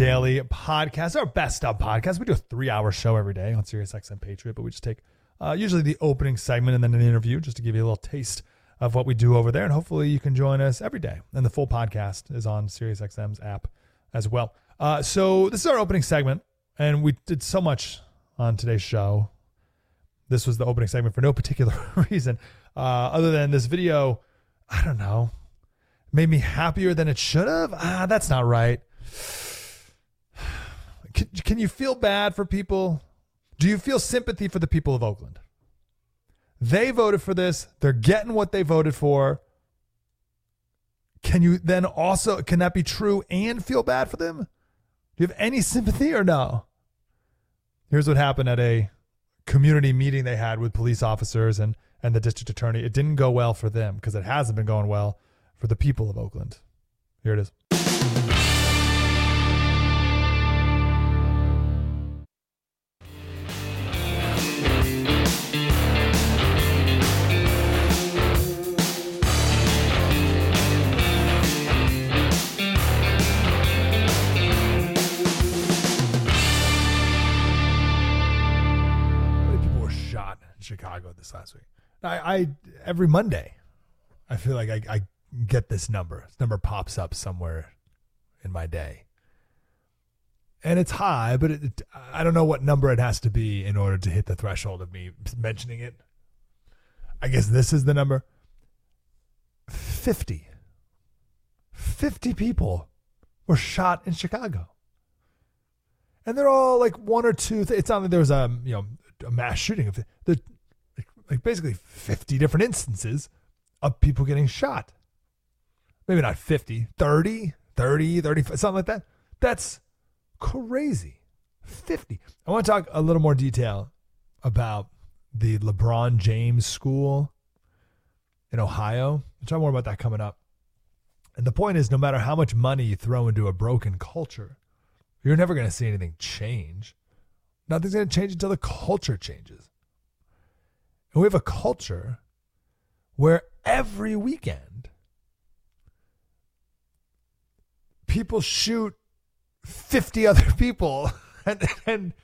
Daily Podcast, our best of podcast. We do a three hour show every day on SiriusXM Patriot, but we just take uh, usually the opening segment and then an interview just to give you a little taste of what we do over there. And hopefully you can join us every day. And the full podcast is on SiriusXM's app as well. Uh, so this is our opening segment, and we did so much on today's show. This was the opening segment for no particular reason, uh, other than this video. I don't know made me happier than it should have. Ah, that's not right. Can, can you feel bad for people? Do you feel sympathy for the people of Oakland? They voted for this. They're getting what they voted for. Can you then also, can that be true and feel bad for them? Do you have any sympathy or no? Here's what happened at a community meeting they had with police officers and, and the district attorney. It didn't go well for them because it hasn't been going well for the people of Oakland. Here it is. Chicago this last week? I, I every Monday, I feel like I, I get this number. This number pops up somewhere in my day. And it's high, but it, I don't know what number it has to be in order to hit the threshold of me mentioning it. I guess this is the number 50. 50 people were shot in Chicago. And they're all like one or two. Th- it's not like there was a, you know, a mass shooting of the, like basically 50 different instances of people getting shot maybe not 50, 30, 30, 30, something like that. That's crazy. 50. I want to talk a little more detail about the LeBron James School in Ohio. I'll talk more about that coming up. And the point is no matter how much money you throw into a broken culture, you're never going to see anything change. Nothing's going to change until the culture changes. And we have a culture where every weekend people shoot 50 other people and, and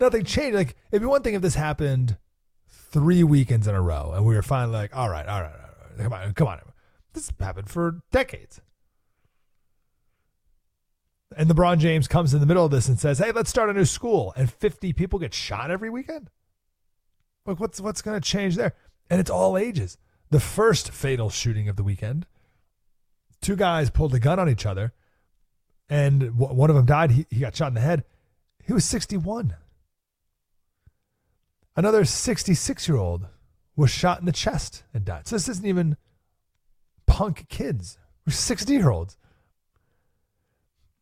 nothing changed. Like, it'd be one thing if this happened three weekends in a row and we were finally like, all right, all right, all right, come on, come on. This happened for decades. And LeBron James comes in the middle of this and says, "Hey, let's start a new school." And 50 people get shot every weekend. Like, what's what's going to change there? And it's all ages. The first fatal shooting of the weekend, two guys pulled a gun on each other and one of them died. He, he got shot in the head. He was 61. Another 66 year old was shot in the chest and died. So this isn't even punk kids. We're 60 year olds.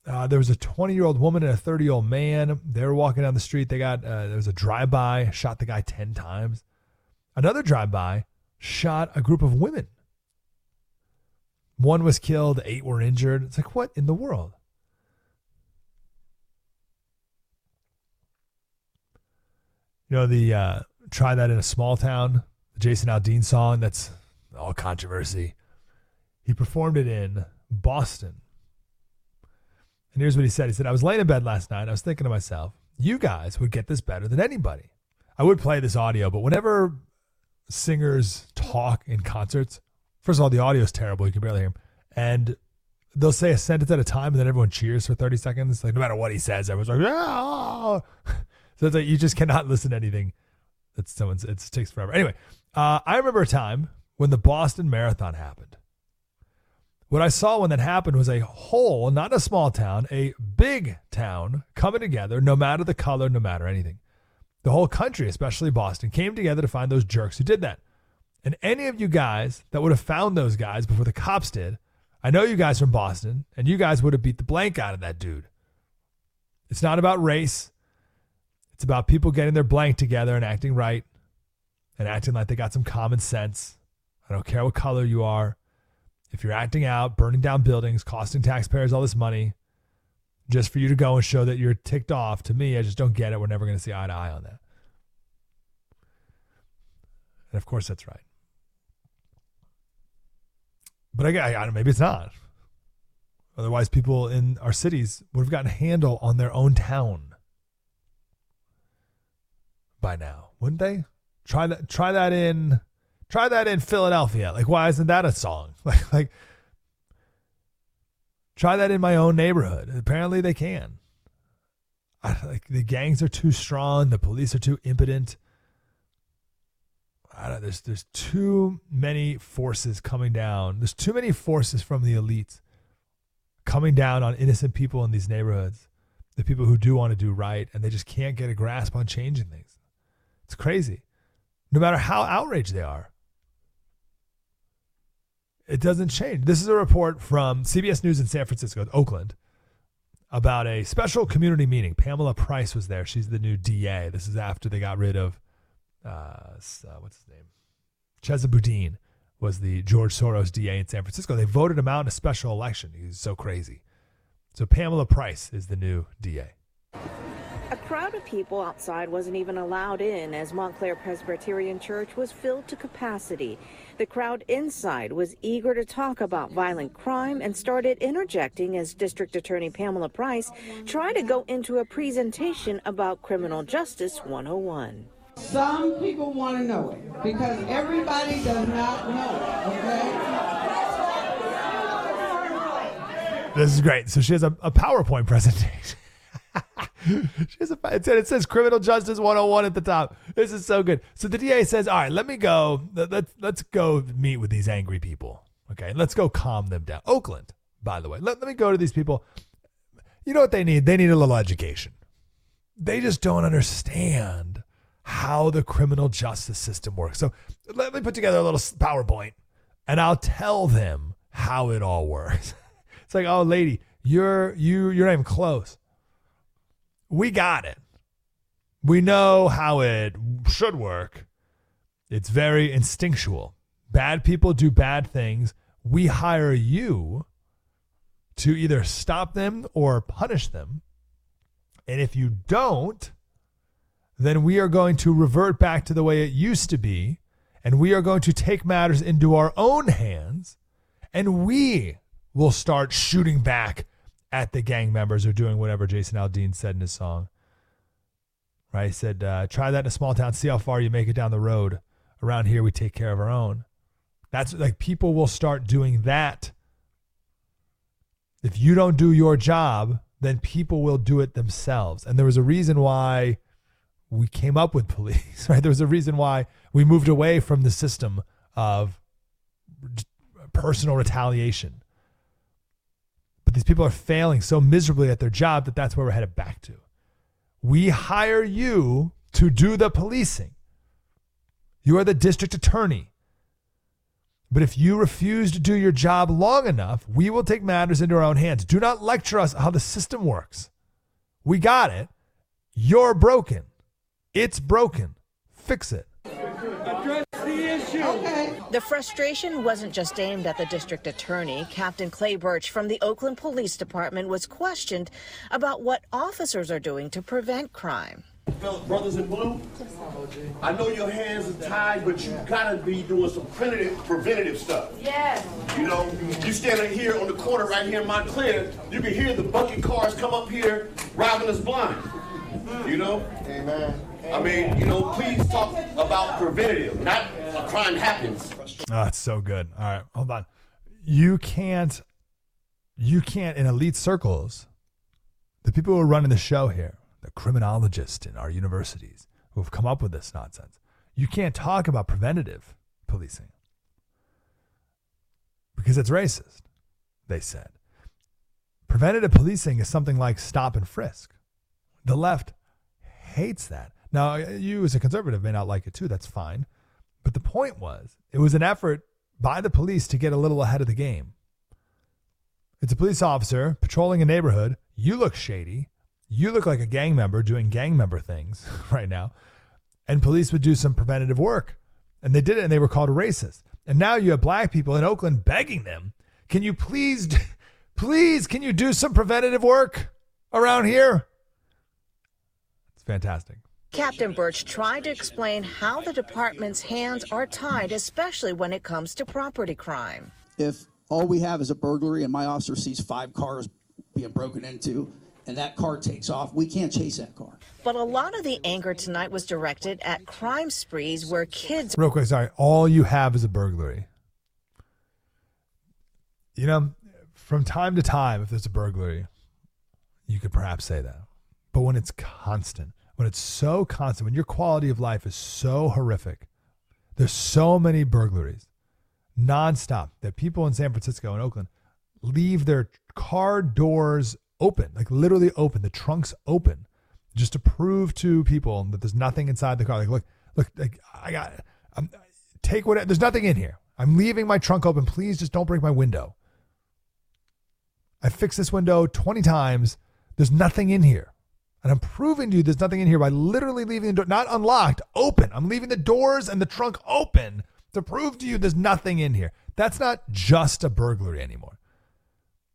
Uh, there was a 20 year old woman and a 30 year old man. They were walking down the street. They got, uh, there was a drive by, shot the guy 10 times. Another drive by shot a group of women. One was killed, eight were injured. It's like, what in the world? You know, the uh, try that in a small town, the Jason Aldean song that's all controversy. He performed it in Boston. And here's what he said. He said, I was laying in bed last night. I was thinking to myself, you guys would get this better than anybody. I would play this audio, but whenever singers talk in concerts, first of all, the audio is terrible. You can barely hear him. And they'll say a sentence at a time and then everyone cheers for 30 seconds. Like, no matter what he says, everyone's like, yeah. So it's like you just cannot listen to anything that someone's. It takes forever. Anyway, uh, I remember a time when the Boston Marathon happened. What I saw when that happened was a whole, not a small town, a big town coming together, no matter the color, no matter anything. The whole country, especially Boston, came together to find those jerks who did that. And any of you guys that would have found those guys before the cops did, I know you guys from Boston, and you guys would have beat the blank out of that dude. It's not about race. It's about people getting their blank together and acting right and acting like they got some common sense. I don't care what color you are. If you're acting out, burning down buildings, costing taxpayers all this money, just for you to go and show that you're ticked off, to me, I just don't get it. We're never going to see eye to eye on that. And of course, that's right. But I, I, I maybe it's not. Otherwise, people in our cities would have gotten a handle on their own town by now, wouldn't they? Try that. Try that in. Try that in Philadelphia. Like, why isn't that a song? Like, like. Try that in my own neighborhood. Apparently, they can. I, like the gangs are too strong. The police are too impotent. I don't, there's there's too many forces coming down. There's too many forces from the elites coming down on innocent people in these neighborhoods. The people who do want to do right, and they just can't get a grasp on changing things. It's crazy. No matter how outraged they are, it doesn't change. This is a report from CBS News in San Francisco, Oakland, about a special community meeting. Pamela Price was there. She's the new DA. This is after they got rid of uh, uh, what's his name? Chesa Boudin was the George Soros DA in San Francisco. They voted him out in a special election. He's so crazy. So Pamela Price is the new DA. A crowd of people outside wasn't even allowed in as Montclair Presbyterian Church was filled to capacity. The crowd inside was eager to talk about violent crime and started interjecting as District Attorney Pamela Price tried to go into a presentation about criminal justice 101. Some people want to know it because everybody does not know it, okay? This is great. So she has a, a PowerPoint presentation. She has a, it, says, it says criminal justice 101 at the top. This is so good. So the DA says, all right, let me go. Let, let, let's go meet with these angry people. Okay. Let's go calm them down. Oakland, by the way. Let, let me go to these people. You know what they need? They need a little education. They just don't understand how the criminal justice system works. So let me put together a little PowerPoint and I'll tell them how it all works. it's like, oh, lady, you're you you're not even close. We got it. We know how it should work. It's very instinctual. Bad people do bad things. We hire you to either stop them or punish them. And if you don't, then we are going to revert back to the way it used to be, and we are going to take matters into our own hands, and we will start shooting back at the gang members or doing whatever Jason Aldean said in his song. Right? He said, uh, try that in a small town, see how far you make it down the road. Around here, we take care of our own. That's like people will start doing that. If you don't do your job, then people will do it themselves. And there was a reason why we came up with police, right? There was a reason why we moved away from the system of personal retaliation. But these people are failing so miserably at their job that that's where we're headed back to. We hire you to do the policing. You are the district attorney. But if you refuse to do your job long enough, we will take matters into our own hands. Do not lecture us how the system works. We got it. You're broken. It's broken. Fix it. The frustration wasn't just aimed at the district attorney. Captain Clay Birch from the Oakland Police Department was questioned about what officers are doing to prevent crime. Brothers in blue, I know your hands are tied, but you gotta be doing some preventative, preventative stuff. Yes. You know, you standing here on the corner right here in Montclair, you can hear the bucket cars come up here robbing us blind. You know? Amen. I mean, you know, please talk about preventative, not a crime happens. Oh, it's so good. All right, hold on. You can't, you can't in elite circles, the people who are running the show here, the criminologists in our universities who have come up with this nonsense, you can't talk about preventative policing because it's racist, they said. Preventative policing is something like stop and frisk. The left hates that. Now, you as a conservative may not like it too. That's fine. But the point was, it was an effort by the police to get a little ahead of the game. It's a police officer patrolling a neighborhood. You look shady. You look like a gang member doing gang member things right now. And police would do some preventative work. And they did it and they were called racist. And now you have black people in Oakland begging them, can you please, please, can you do some preventative work around here? It's fantastic. Captain Birch tried to explain how the department's hands are tied, especially when it comes to property crime. If all we have is a burglary, and my officer sees five cars being broken into, and that car takes off. We can't chase that car. But a lot of the anger tonight was directed at crime sprees where kids. Real quick, sorry. All you have is a burglary. You know, from time to time, if there's a burglary, you could perhaps say that. But when it's constant, when it's so constant, when your quality of life is so horrific, there's so many burglaries nonstop that people in San Francisco and Oakland leave their car doors open, like literally open, the trunks open, just to prove to people that there's nothing inside the car. Like, look, look, like I got, I'm, take what, there's nothing in here. I'm leaving my trunk open. Please just don't break my window. I fixed this window 20 times. There's nothing in here. And I'm proving to you there's nothing in here by literally leaving the door, not unlocked, open. I'm leaving the doors and the trunk open to prove to you there's nothing in here. That's not just a burglary anymore.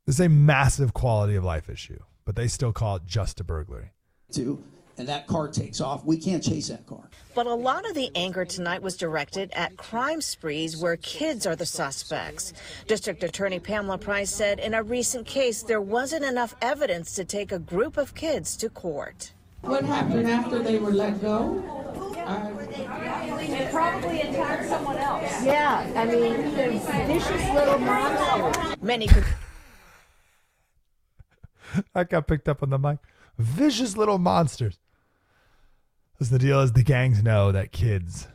This is a massive quality of life issue, but they still call it just a burglary. Too, and that car takes off. We can't chase that car. But a lot of the anger tonight was directed at crime sprees where kids are the suspects. District Attorney Pamela Price said in a recent case there wasn't enough evidence to take a group of kids to court. What happened after they were let go? They probably attacked someone else. Yeah, I mean, they're vicious little monsters. Many could that got picked up on the mic. Vicious little monsters. Listen, the deal is the gangs know that kids,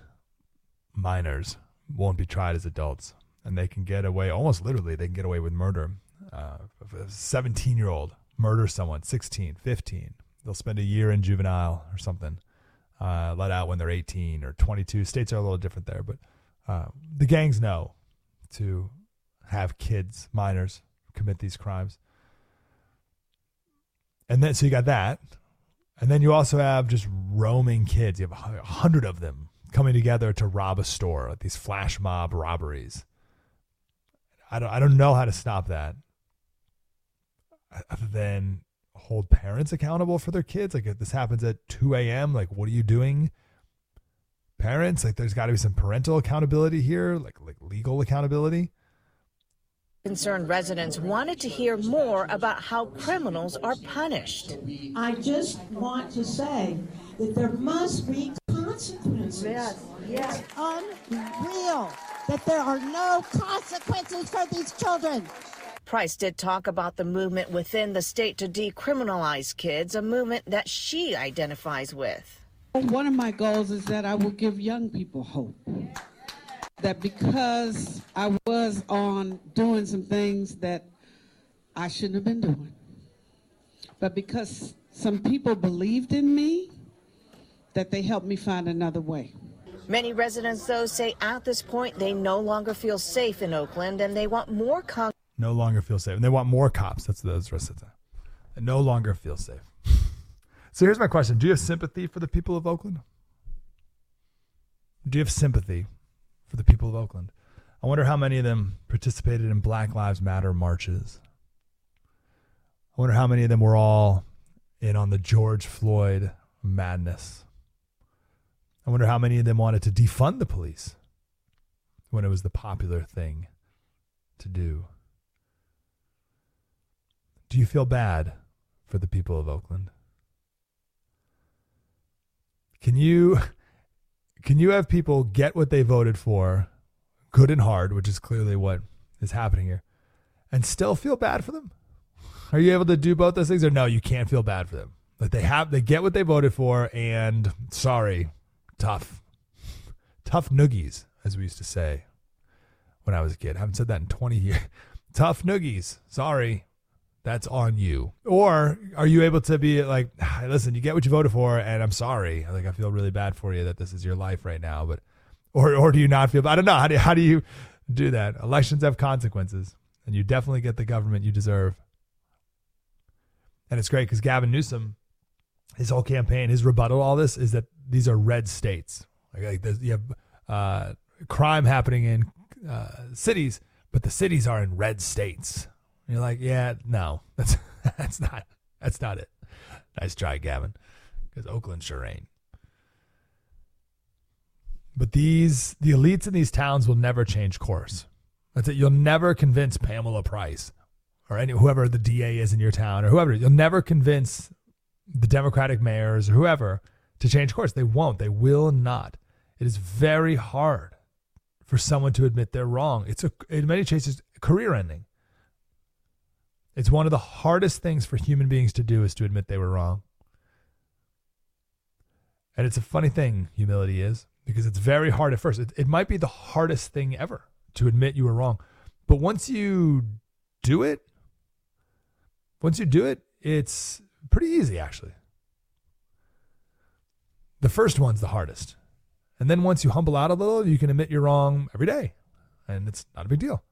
minors, won't be tried as adults. And they can get away, almost literally, they can get away with murder. Uh, a 17 year old murder someone, 16, 15, they'll spend a year in juvenile or something, uh, let out when they're 18 or 22. States are a little different there, but uh, the gangs know to have kids, minors, commit these crimes. And then, so you got that. And then you also have just roaming kids. You have a hundred of them coming together to rob a store, like these flash mob robberies. I don't, I don't know how to stop that other than hold parents accountable for their kids. Like if this happens at 2 a.m., like what are you doing? Parents, like there's got to be some parental accountability here, like like legal accountability. Concerned residents wanted to hear more about how criminals are punished. I just want to say that there must be consequences. Yes, yes. Unreal that there are no consequences for these children. Price did talk about the movement within the state to decriminalize kids, a movement that she identifies with. One of my goals is that I will give young people hope. That because I was on doing some things that I shouldn't have been doing, but because some people believed in me, that they helped me find another way. Many residents, though, say at this point they no longer feel safe in Oakland and they want more cops. No longer feel safe. And they want more cops. That's those residents. They no longer feel safe. so here's my question Do you have sympathy for the people of Oakland? Do you have sympathy for the people of Oakland? I wonder how many of them participated in Black Lives Matter marches. I wonder how many of them were all in on the George Floyd madness. I wonder how many of them wanted to defund the police when it was the popular thing to do. Do you feel bad for the people of Oakland? Can you can you have people get what they voted for, good and hard, which is clearly what is happening here, and still feel bad for them? Are you able to do both those things or no, you can't feel bad for them. Like they have they get what they voted for and sorry, tough. Tough noogies, as we used to say when I was a kid. I haven't said that in 20 years. Tough noogies. Sorry. That's on you. Or are you able to be like, "Ah, listen, you get what you voted for, and I'm sorry. Like I feel really bad for you that this is your life right now. But or or do you not feel I don't know. How do how do you do that? Elections have consequences, and you definitely get the government you deserve. And it's great because Gavin Newsom, his whole campaign, his rebuttal, all this is that these are red states. Like, like you have uh, crime happening in uh, cities, but the cities are in red states. And you're like, yeah, no, that's that's not that's not it. Nice try, Gavin, because Oakland sure ain't. But these the elites in these towns will never change course. That's it. You'll never convince Pamela Price or any whoever the DA is in your town or whoever. You'll never convince the Democratic mayors or whoever to change course. They won't. They will not. It is very hard for someone to admit they're wrong. It's a in many cases career ending. It's one of the hardest things for human beings to do is to admit they were wrong. And it's a funny thing, humility is, because it's very hard at first. It, it might be the hardest thing ever to admit you were wrong. But once you do it, once you do it, it's pretty easy, actually. The first one's the hardest. And then once you humble out a little, you can admit you're wrong every day. And it's not a big deal.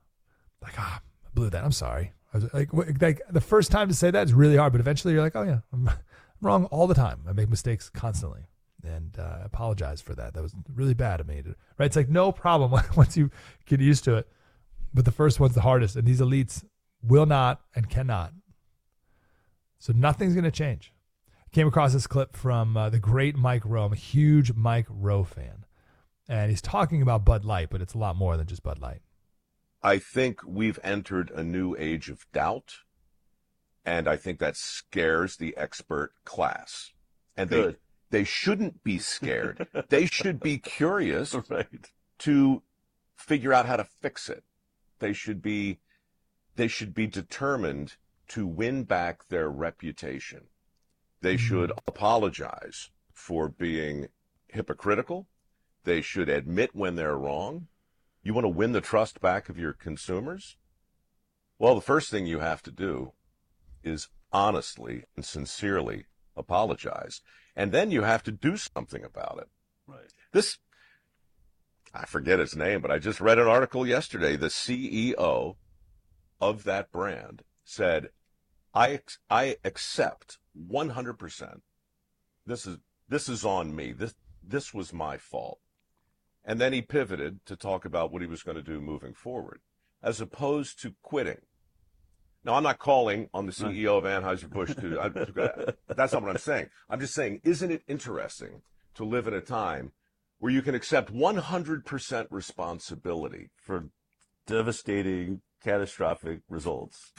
Like, ah, I blew that. I'm sorry. I was like, like the first time to say that is really hard, but eventually you're like, oh yeah, I'm, wrong all the time. I make mistakes constantly, and uh, I apologize for that. That was really bad of me. Right? It's like no problem once you get used to it, but the first one's the hardest, and these elites will not and cannot. So nothing's going to change. Came across this clip from uh, the great Mike Rowe. I'm a huge Mike Rowe fan, and he's talking about Bud Light, but it's a lot more than just Bud Light. I think we've entered a new age of doubt, and I think that scares the expert class. And Good. they they shouldn't be scared. they should be curious right. to figure out how to fix it. They should be they should be determined to win back their reputation. They mm-hmm. should apologize for being hypocritical. They should admit when they're wrong you want to win the trust back of your consumers? Well, the first thing you have to do is honestly and sincerely apologize. And then you have to do something about it. Right. This, I forget his name, but I just read an article yesterday. The CEO of that brand said, I, I accept 100%. This is, this is on me. This, this was my fault. And then he pivoted to talk about what he was going to do moving forward, as opposed to quitting. Now, I'm not calling on the CEO of Anheuser-Busch to, uh, I, that's not what I'm saying. I'm just saying, isn't it interesting to live in a time where you can accept 100% responsibility for devastating, catastrophic results?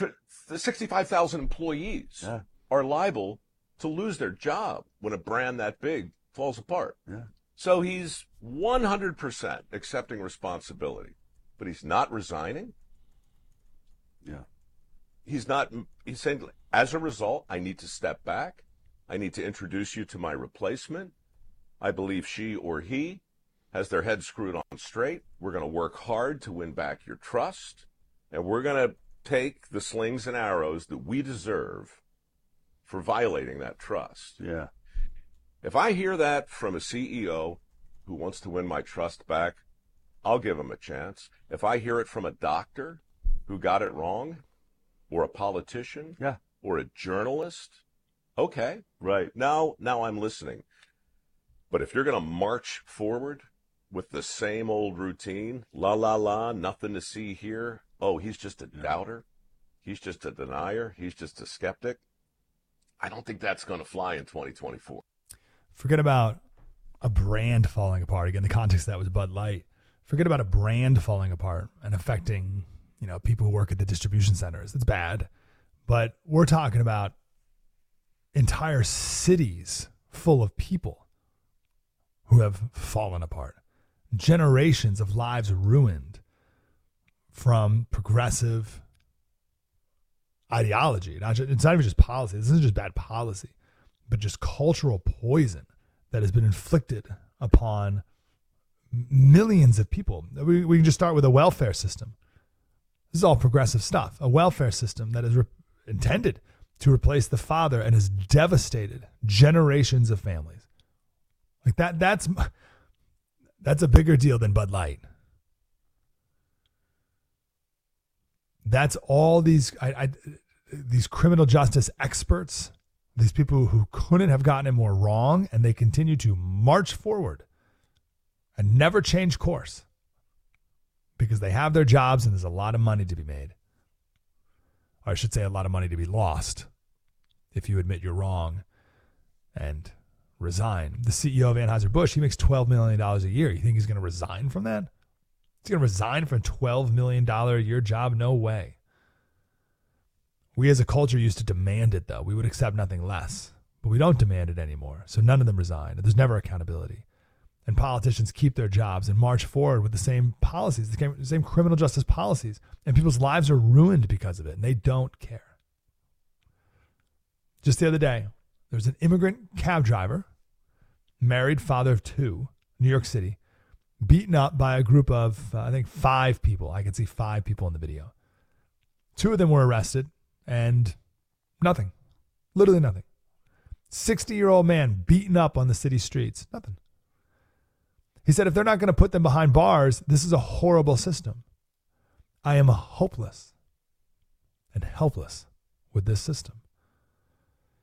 The 65,000 employees yeah. are liable to lose their job when a brand that big falls apart. Yeah. So he's 100% accepting responsibility, but he's not resigning. Yeah. He's not, he's saying, as a result, I need to step back. I need to introduce you to my replacement. I believe she or he has their head screwed on straight. We're going to work hard to win back your trust, and we're going to take the slings and arrows that we deserve for violating that trust. Yeah. If I hear that from a CEO who wants to win my trust back, I'll give him a chance. If I hear it from a doctor who got it wrong, or a politician, yeah. or a journalist, okay, right. Now, now I'm listening. But if you're going to march forward with the same old routine, la la la, nothing to see here. Oh, he's just a yeah. doubter. He's just a denier. He's just a skeptic. I don't think that's going to fly in 2024 forget about a brand falling apart. Again, the context that was Bud Light. Forget about a brand falling apart and affecting, you know, people who work at the distribution centers. It's bad. But we're talking about entire cities full of people who have fallen apart. Generations of lives ruined from progressive ideology. Not just, it's not even just policy. This isn't just bad policy but just cultural poison that has been inflicted upon millions of people. We, we can just start with a welfare system. This is all progressive stuff. A welfare system that is re- intended to replace the father and has devastated generations of families. Like that that's that's a bigger deal than Bud Light. That's all these I, I, these criminal justice experts these people who couldn't have gotten it more wrong and they continue to march forward and never change course because they have their jobs and there's a lot of money to be made. Or I should say, a lot of money to be lost if you admit you're wrong and resign. The CEO of Anheuser-Busch, he makes $12 million a year. You think he's going to resign from that? He's going to resign from a $12 million a year job? No way. We as a culture used to demand it, though. We would accept nothing less, but we don't demand it anymore. So none of them resign. There's never accountability. And politicians keep their jobs and march forward with the same policies, the same criminal justice policies. And people's lives are ruined because of it, and they don't care. Just the other day, there was an immigrant cab driver, married, father of two, New York City, beaten up by a group of, uh, I think, five people. I can see five people in the video. Two of them were arrested and nothing, literally nothing. 60 year old man beaten up on the city streets, nothing. He said, if they're not going to put them behind bars, this is a horrible system. I am hopeless and helpless with this system.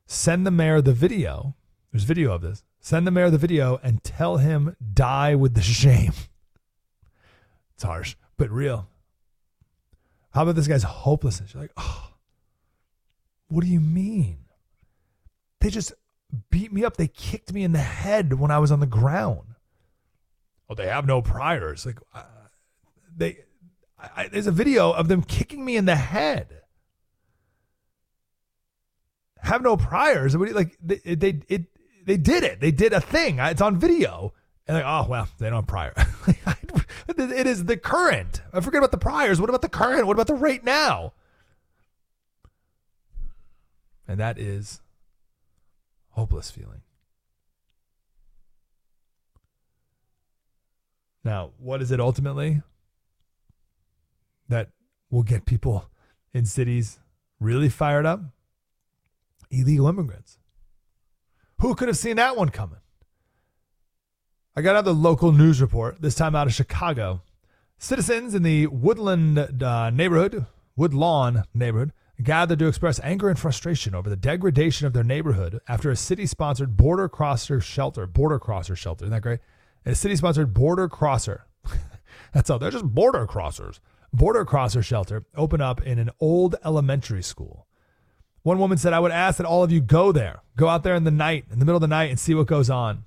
Send the mayor the video. There's video of this. Send the mayor the video and tell him die with the shame. It's harsh, but real. How about this guy's hopelessness? You're like, oh, what do you mean? They just beat me up. They kicked me in the head when I was on the ground. Oh, they have no priors. Like, uh, they, I, there's a video of them kicking me in the head. Have no priors. Like they, they, it, they did it. They did a thing. It's on video. And like, oh well, they don't have prior. it is the current. I forget about the priors. What about the current? What about the right now? And that is hopeless feeling. Now, what is it ultimately that will get people in cities really fired up? Illegal immigrants. Who could have seen that one coming? I got another local news report, this time out of Chicago. Citizens in the Woodland uh, neighborhood, Woodlawn neighborhood, gathered to express anger and frustration over the degradation of their neighborhood after a city sponsored border crosser shelter, border crosser shelter, isn't that great? A city sponsored border crosser. That's all. They're just border crossers. Border crosser shelter opened up in an old elementary school. One woman said, I would ask that all of you go there, go out there in the night, in the middle of the night, and see what goes on.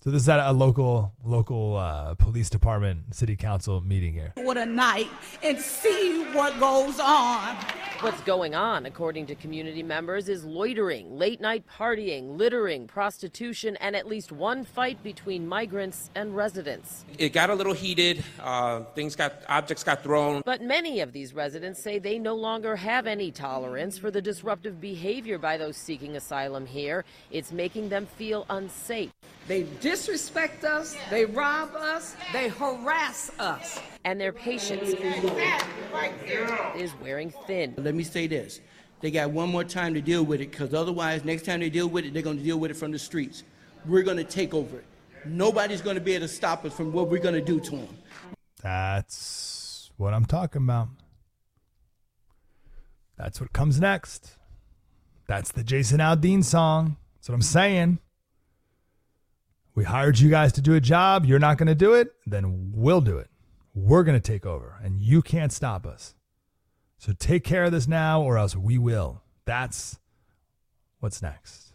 So this is at a local local uh, police department, city council meeting here. What a night, and see what goes on. What's going on, according to community members, is loitering, late night partying, littering, prostitution, and at least one fight between migrants and residents. It got a little heated. Uh, things got objects got thrown. But many of these residents say they no longer have any tolerance for the disruptive behavior by those seeking asylum here. It's making them feel unsafe. They disrespect us, they rob us, they harass us. And their patience is wearing thin. Let me say this. They got one more time to deal with it because otherwise, next time they deal with it, they're going to deal with it from the streets. We're going to take over it. Nobody's going to be able to stop us from what we're going to do to them. That's what I'm talking about. That's what comes next. That's the Jason Aldean song. That's what I'm saying. We hired you guys to do a job. You're not going to do it. Then we'll do it. We're going to take over, and you can't stop us. So take care of this now, or else we will. That's what's next.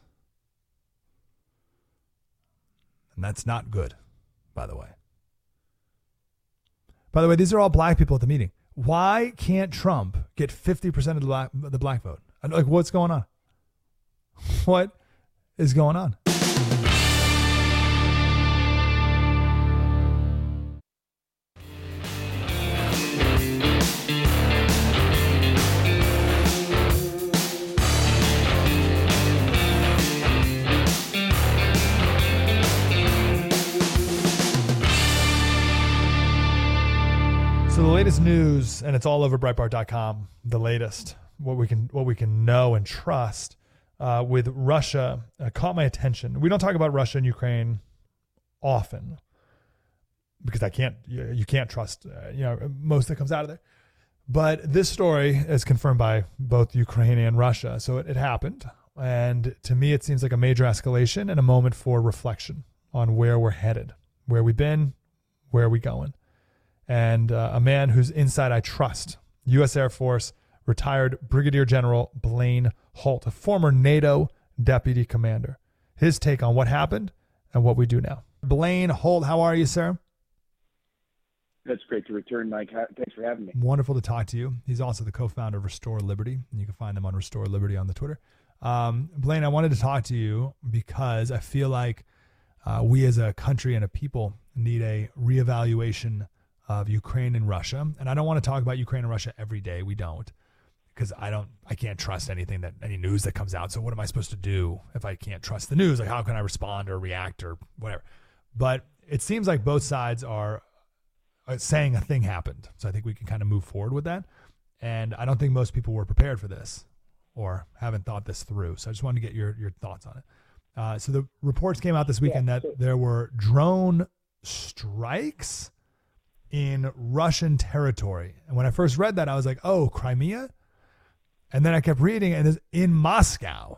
And that's not good, by the way. By the way, these are all black people at the meeting. Why can't Trump get 50% of the black, the black vote? Like, what's going on? What is going on? Latest news, and it's all over Breitbart.com. The latest, what we can what we can know and trust uh, with Russia uh, caught my attention. We don't talk about Russia and Ukraine often because I can't you, you can't trust uh, you know most that comes out of there. But this story is confirmed by both Ukraine and Russia, so it, it happened. And to me, it seems like a major escalation and a moment for reflection on where we're headed, where we've been, where are we going and uh, a man whose insight I trust, U.S. Air Force retired Brigadier General Blaine Holt, a former NATO deputy commander. His take on what happened and what we do now. Blaine Holt, how are you, sir? That's great to return, Mike. Thanks for having me. Wonderful to talk to you. He's also the co-founder of Restore Liberty, and you can find them on Restore Liberty on the Twitter. Um, Blaine, I wanted to talk to you because I feel like uh, we as a country and a people need a reevaluation of Ukraine and Russia. And I don't want to talk about Ukraine and Russia every day. We don't because I don't, I can't trust anything that any news that comes out. So what am I supposed to do if I can't trust the news? Like how can I respond or react or whatever? But it seems like both sides are uh, saying a thing happened. So I think we can kind of move forward with that. And I don't think most people were prepared for this or haven't thought this through. So I just wanted to get your your thoughts on it. Uh, so the reports came out this weekend yeah, that there were drone strikes in Russian territory. And when I first read that, I was like, "Oh, Crimea." And then I kept reading, and it's in Moscow.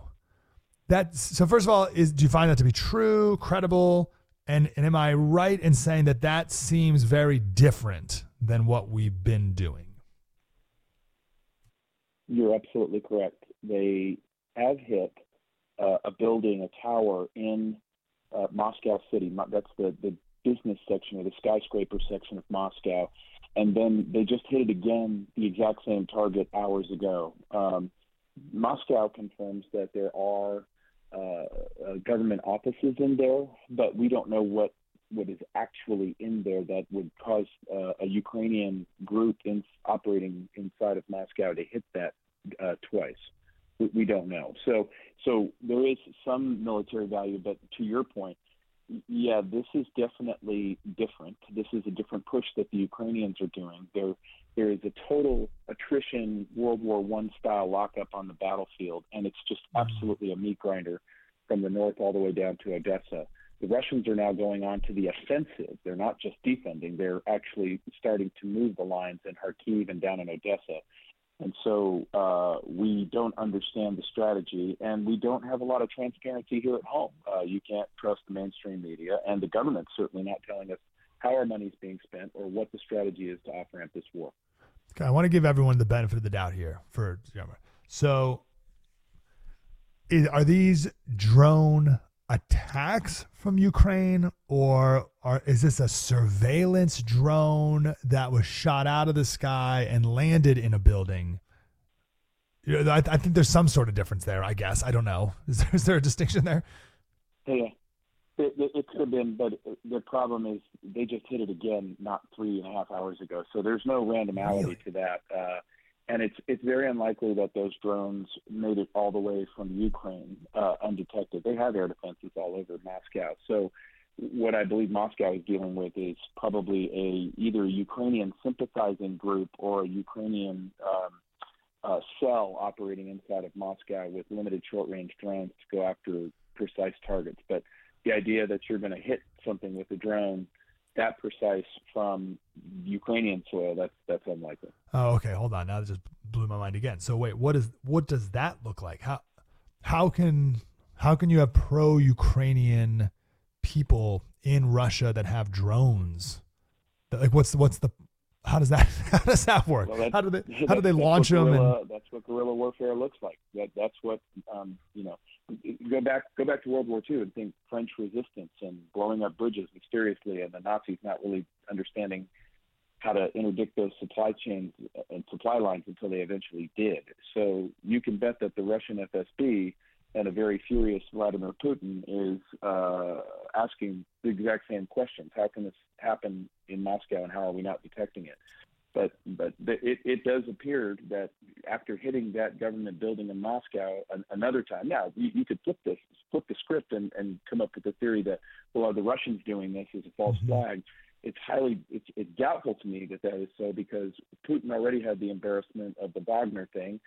That so first of all, is do you find that to be true, credible, and and am I right in saying that that seems very different than what we've been doing? You're absolutely correct. They have hit uh, a building, a tower in uh, Moscow City. That's the, the business section or the skyscraper section of Moscow. And then they just hit it again, the exact same target hours ago. Um, Moscow confirms that there are uh, uh, government offices in there, but we don't know what what is actually in there that would cause uh, a Ukrainian group in, operating inside of Moscow to hit that uh, twice we, we don't know. So so there is some military value, but to your point, yeah, this is definitely different. This is a different push that the Ukrainians are doing. There there is a total attrition World War One style lockup on the battlefield, and it's just mm-hmm. absolutely a meat grinder from the north all the way down to Odessa. The Russians are now going on to the offensive. They're not just defending; they're actually starting to move the lines in Kharkiv and down in Odessa. And so uh, we don't understand the strategy, and we don't have a lot of transparency here at home. Uh, you can't trust the mainstream media, and the government's certainly not telling us how our money's being spent or what the strategy is to off ramp this war. Okay, I want to give everyone the benefit of the doubt here. For so, is, are these drone attacks from Ukraine, or are, is this a surveillance drone that was shot out of the sky and landed in a building? You know, I, I, think there's some sort of difference there. I guess I don't know. Is there, is there a distinction there? Yeah, it, it, it could have been, but the problem is they just hit it again not three and a half hours ago. So there's no randomity really? to that. Uh, and it's it's very unlikely that those drones made it all the way from Ukraine uh, undetected. They have air defenses all over Moscow. So what I believe Moscow is dealing with is probably a either a Ukrainian sympathizing group or a Ukrainian um, uh, cell operating inside of Moscow with limited short range drones to go after precise targets. But the idea that you're going to hit something with a drone that precise from Ukrainian soil, that's that's unlikely. Oh, okay. Hold on. Now that just blew my mind again. So wait, what is what does that look like? How how can how can you have pro Ukrainian people in Russia that have drones? Like what's what's the how does that how does that work? Well, how do they how do they launch guerrilla, them? And... That's what guerrilla warfare looks like. That that's what um, you know. Go back go back to World War II and think French resistance and blowing up bridges mysteriously, and the Nazis not really understanding how to interdict those supply chains and supply lines until they eventually did. So you can bet that the Russian FSB and a very furious Vladimir Putin is uh, asking the exact same questions. How can this happen in Moscow, and how are we not detecting it? But but it, it does appear that after hitting that government building in Moscow an, another time, now you, you could flip this flip the script and, and come up with the theory that well, are the Russians doing this as a false mm-hmm. flag? It's highly it's, it's doubtful to me that that is so because Putin already had the embarrassment of the Wagner thing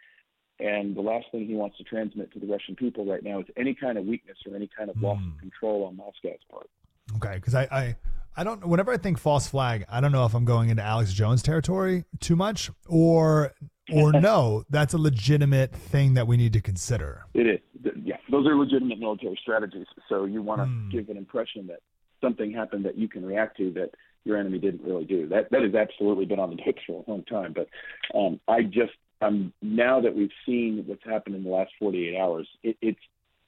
and the last thing he wants to transmit to the Russian people right now is any kind of weakness or any kind of mm. loss of hmm. control on Moscow's part. Okay, because I, I, I don't. Whenever I think false flag, I don't know if I'm going into Alex Jones territory too much, or or no, that's a legitimate thing that we need to consider. It is. Yeah, those are legitimate military strategies. So you want to mm. give an impression that something happened that you can react to that your enemy didn't really do. That that has absolutely been on the books for a long time. But um, I just um, now that we've seen what's happened in the last 48 hours, it, it's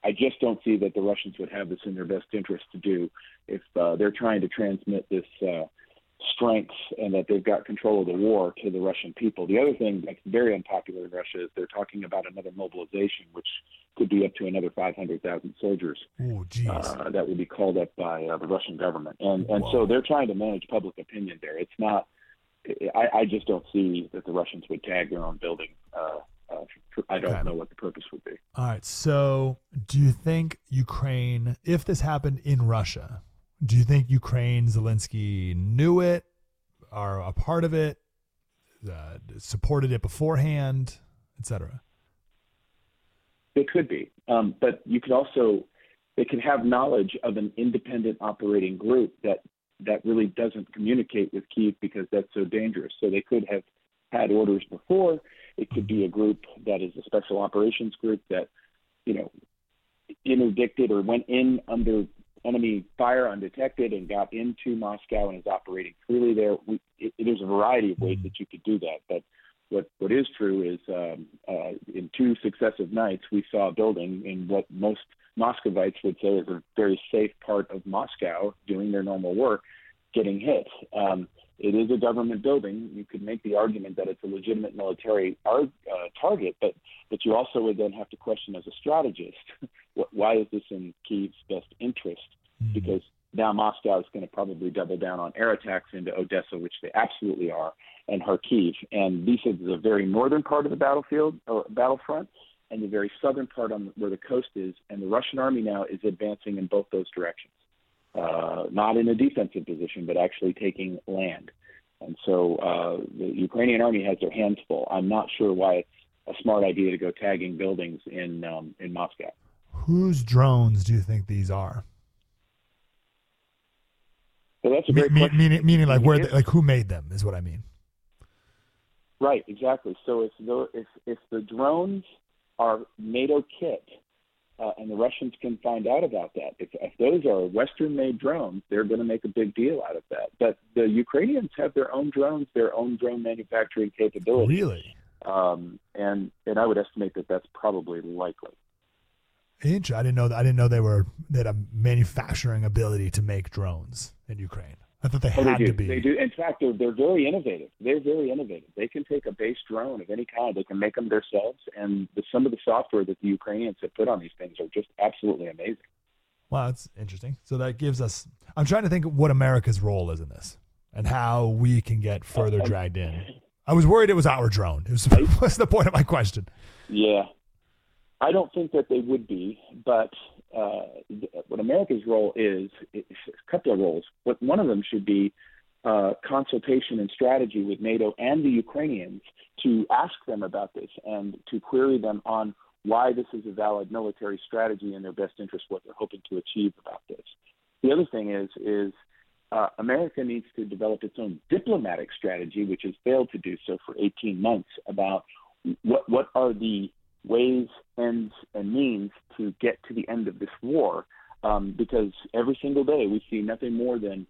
I just don't see that the Russians would have this in their best interest to do if uh, they're trying to transmit this uh, strength and that they've got control of the war to the Russian people. The other thing that's very unpopular in Russia is they're talking about another mobilization, which could be up to another 500,000 soldiers Ooh, uh, that would be called up by uh, the Russian government. And and so they're trying to manage public opinion there. It's not. I, I just don't see that the Russians would tag their own building. Uh, uh, I don't Okay. know what the purpose would be. All right. So, do you think Ukraine, if this happened in Russia, do you think Ukraine, Zelensky knew it, are a part of it, uh, supported it beforehand, etc.? It could be, um, but you could also they can have knowledge of an independent operating group that that really doesn't communicate with Kiev because that's so dangerous. So they could have had orders before. It could be a group that is a special operations group that you know interdicted or went in under enemy fire undetected and got into Moscow and is operating freely there. We, it, there's a variety of ways that you could do that, but what what is true is um, uh, in two successive nights we saw a building in what most Muscovites would say is a very safe part of Moscow doing their normal work getting hit. Um, it is a government building. You could make the argument that it's a legitimate military ar- uh, target, but but you also would then have to question as a strategist, why is this in Kiev's best interest? Because now Moscow is going to probably double down on air attacks into Odessa, which they absolutely are, and Kharkiv. And these are the very northern part of the battlefield or battlefront, and the very southern part on where the coast is. And the Russian army now is advancing in both those directions, uh, not in a defensive position, but actually taking land. And so uh, the Ukrainian army has their hands full. I'm not sure why it's a smart idea to go tagging buildings in um, in Moscow. Whose drones do you think these are? So that's a great me- question. meaning, meaning like where, they, like who made them is what I mean. Right, exactly. So if the if if the drones are NATO kit, uh, and the Russians can find out about that, if if those are Western-made drones, they're going to make a big deal out of that. But the Ukrainians have their own drones, their own drone manufacturing capability. Really? Um, and and I would estimate that that's probably likely. Interesting. I didn't know. That, I didn't know they were they had a manufacturing ability to make drones in Ukraine. I thought they Oh, had they to be. They do. In fact, they're they're very innovative. They're very innovative. They can take a base drone of any kind. They can make them themselves, and the, some of the software that the Ukrainians have put on these things are just absolutely amazing. Wow, that's interesting. So that gives us. I'm trying to think what America's role is in this and how we can get further Uh, dragged in. I was worried it was our drone. It was, what's the point of my question? Yeah, I don't think that they would be, but uh, what America's role is, is a couple of roles. What one of them should be uh, consultation and strategy with NATO and the Ukrainians to ask them about this and to query them on why this is a valid military strategy in their best interest, what they're hoping to achieve about this. The other thing is is uh, America needs to develop its own diplomatic strategy, which has failed to do so for 18 months, about what what are the ways, ends, and means to get to the end of this war. Um, because every single day we see nothing more than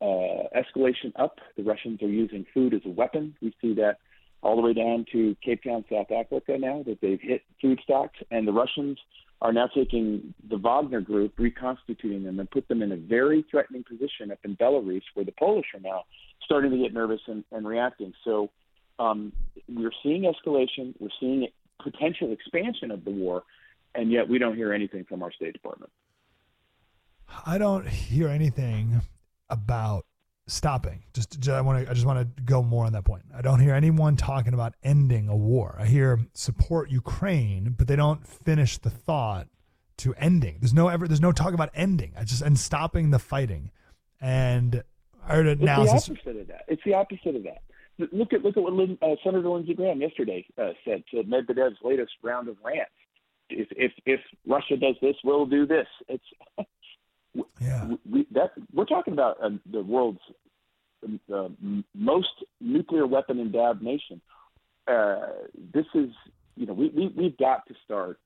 uh, escalation up. The Russians are using food as a weapon. We see that all the way down to Cape Town, South Africa now that they've hit food stocks, and the Russians are now taking the Wagner group, reconstituting them, and put them in a very threatening position up in Belarus, where the Polish are now starting to get nervous and, and reacting. So um, we're seeing escalation, we're seeing potential expansion of the war, and yet we don't hear anything from our State Department. I don't hear anything about stopping. Just, just I want to. I just want to go more on that point. I don't hear anyone talking about ending a war. I hear support Ukraine, but they don't finish the thought to ending. There's no ever. There's no talk about ending. I just and stopping the fighting. And I heard It's analysis. the opposite of that. It's the opposite of that. Look at look at what Lin, uh, Senator Lindsey Graham yesterday uh, said to Medvedev's latest round of rants. If if if Russia does this, we'll do this. It's yeah. we, that we're talking about uh, the world's uh, most nuclear weapon endowed nation. Uh, this is you know we, we we've got to start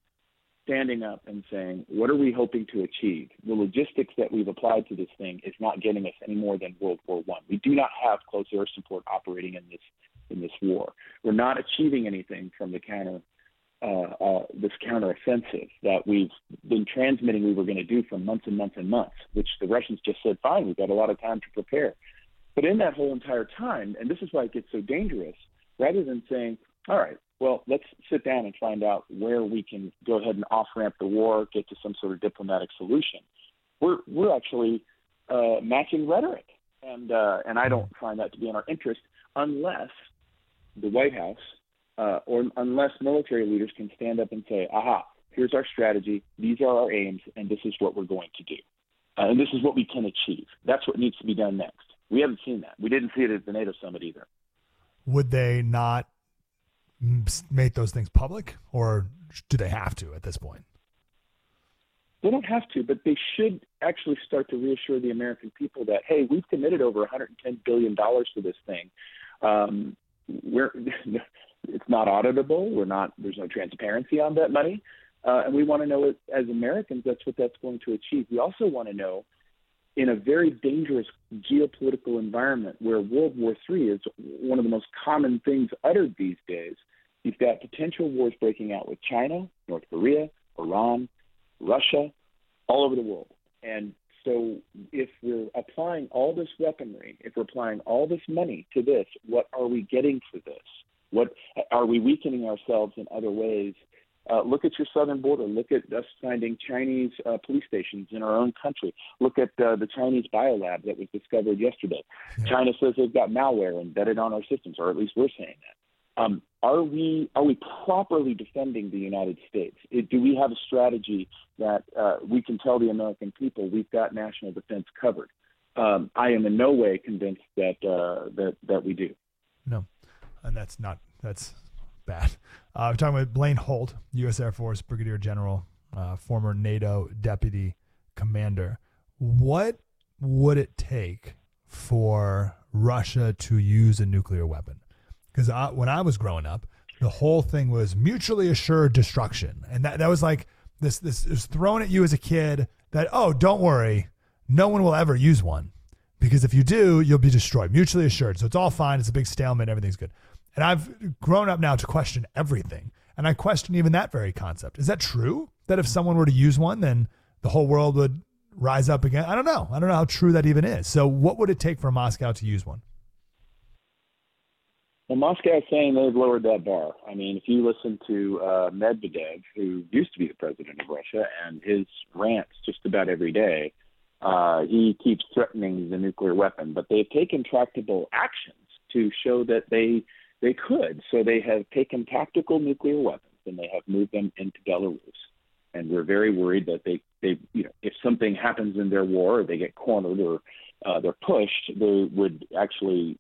standing up and saying what are we hoping to achieve. The logistics that we've applied to this thing is not getting us any more than World War One. We do not have close air support operating in this in this war. We're not achieving anything from the counter uh, uh, this counteroffensive that we've been transmitting we were going to do for months and months and months, which the Russians just said, fine, we've got a lot of time to prepare. But in that whole entire time, and this is why it gets so dangerous, rather than saying, all right, well, let's sit down and find out where we can go ahead and off ramp the war, get to some sort of diplomatic solution. We're we're actually uh, matching rhetoric, and uh, and I don't find that to be in our interest unless the White House uh, or unless military leaders can stand up and say, "Aha, here's our strategy, these are our aims, and this is what we're going to do, uh, and this is what we can achieve." That's what needs to be done next. We haven't seen that. We didn't see it at the NATO summit either. Would they not make those things public, or do they have to at this point? They don't have to, but they should actually start to reassure the American people that hey, we've committed over 110 billion dollars to this thing. Um, we're it's not auditable. We're not. There's no transparency on that money, uh, and we want to know as Americans. That's what that's going to achieve. We also want to know in a very dangerous geopolitical environment where World War III is one of the most common things uttered these days, you've got potential wars breaking out with China, North Korea, Iran, Russia, all over the world. And so if we're applying all this weaponry, if we're applying all this money to this, what are we getting for this? What are we weakening ourselves in other ways uh, look at your southern border. Look at us finding Chinese uh, police stations in our own country. Look at uh, the Chinese biolab that was discovered yesterday. Yeah. China says they've got malware embedded on our systems, or at least we're saying that. Um, are we are we properly defending the United States? It, do we have a strategy that uh, we can tell the American people we've got national defense covered? Um, I am in no way convinced that uh, that that we do. No, and that's not that's bad. Uh, we're talking about Blaine Holt, U.S. Air Force Brigadier General, uh, former NATO Deputy Commander. What would it take for Russia to use a nuclear weapon? Because when I was growing up, the whole thing was mutually assured destruction, and that that was like this this was thrown at you as a kid that oh don't worry, no one will ever use one because if you do, you'll be destroyed. Mutually assured, so it's all fine. It's a big stalemate. Everything's good. And I've grown up now to question everything. And I question even that very concept. Is that true? That if someone were to use one, then the whole world would rise up again? I don't know. I don't know how true that even is. So, what would it take for Moscow to use one? Well, Moscow is saying they've lowered that bar. I mean, if you listen to uh, Medvedev, who used to be the president of Russia, and his rants just about every day, uh, he keeps threatening the nuclear weapon. But they've taken tractable actions to show that they they could. So they have taken tactical nuclear weapons and they have moved them into Belarus. And we're very worried that they, they you know, if something happens in their war or they get cornered or uh, they're pushed, they would actually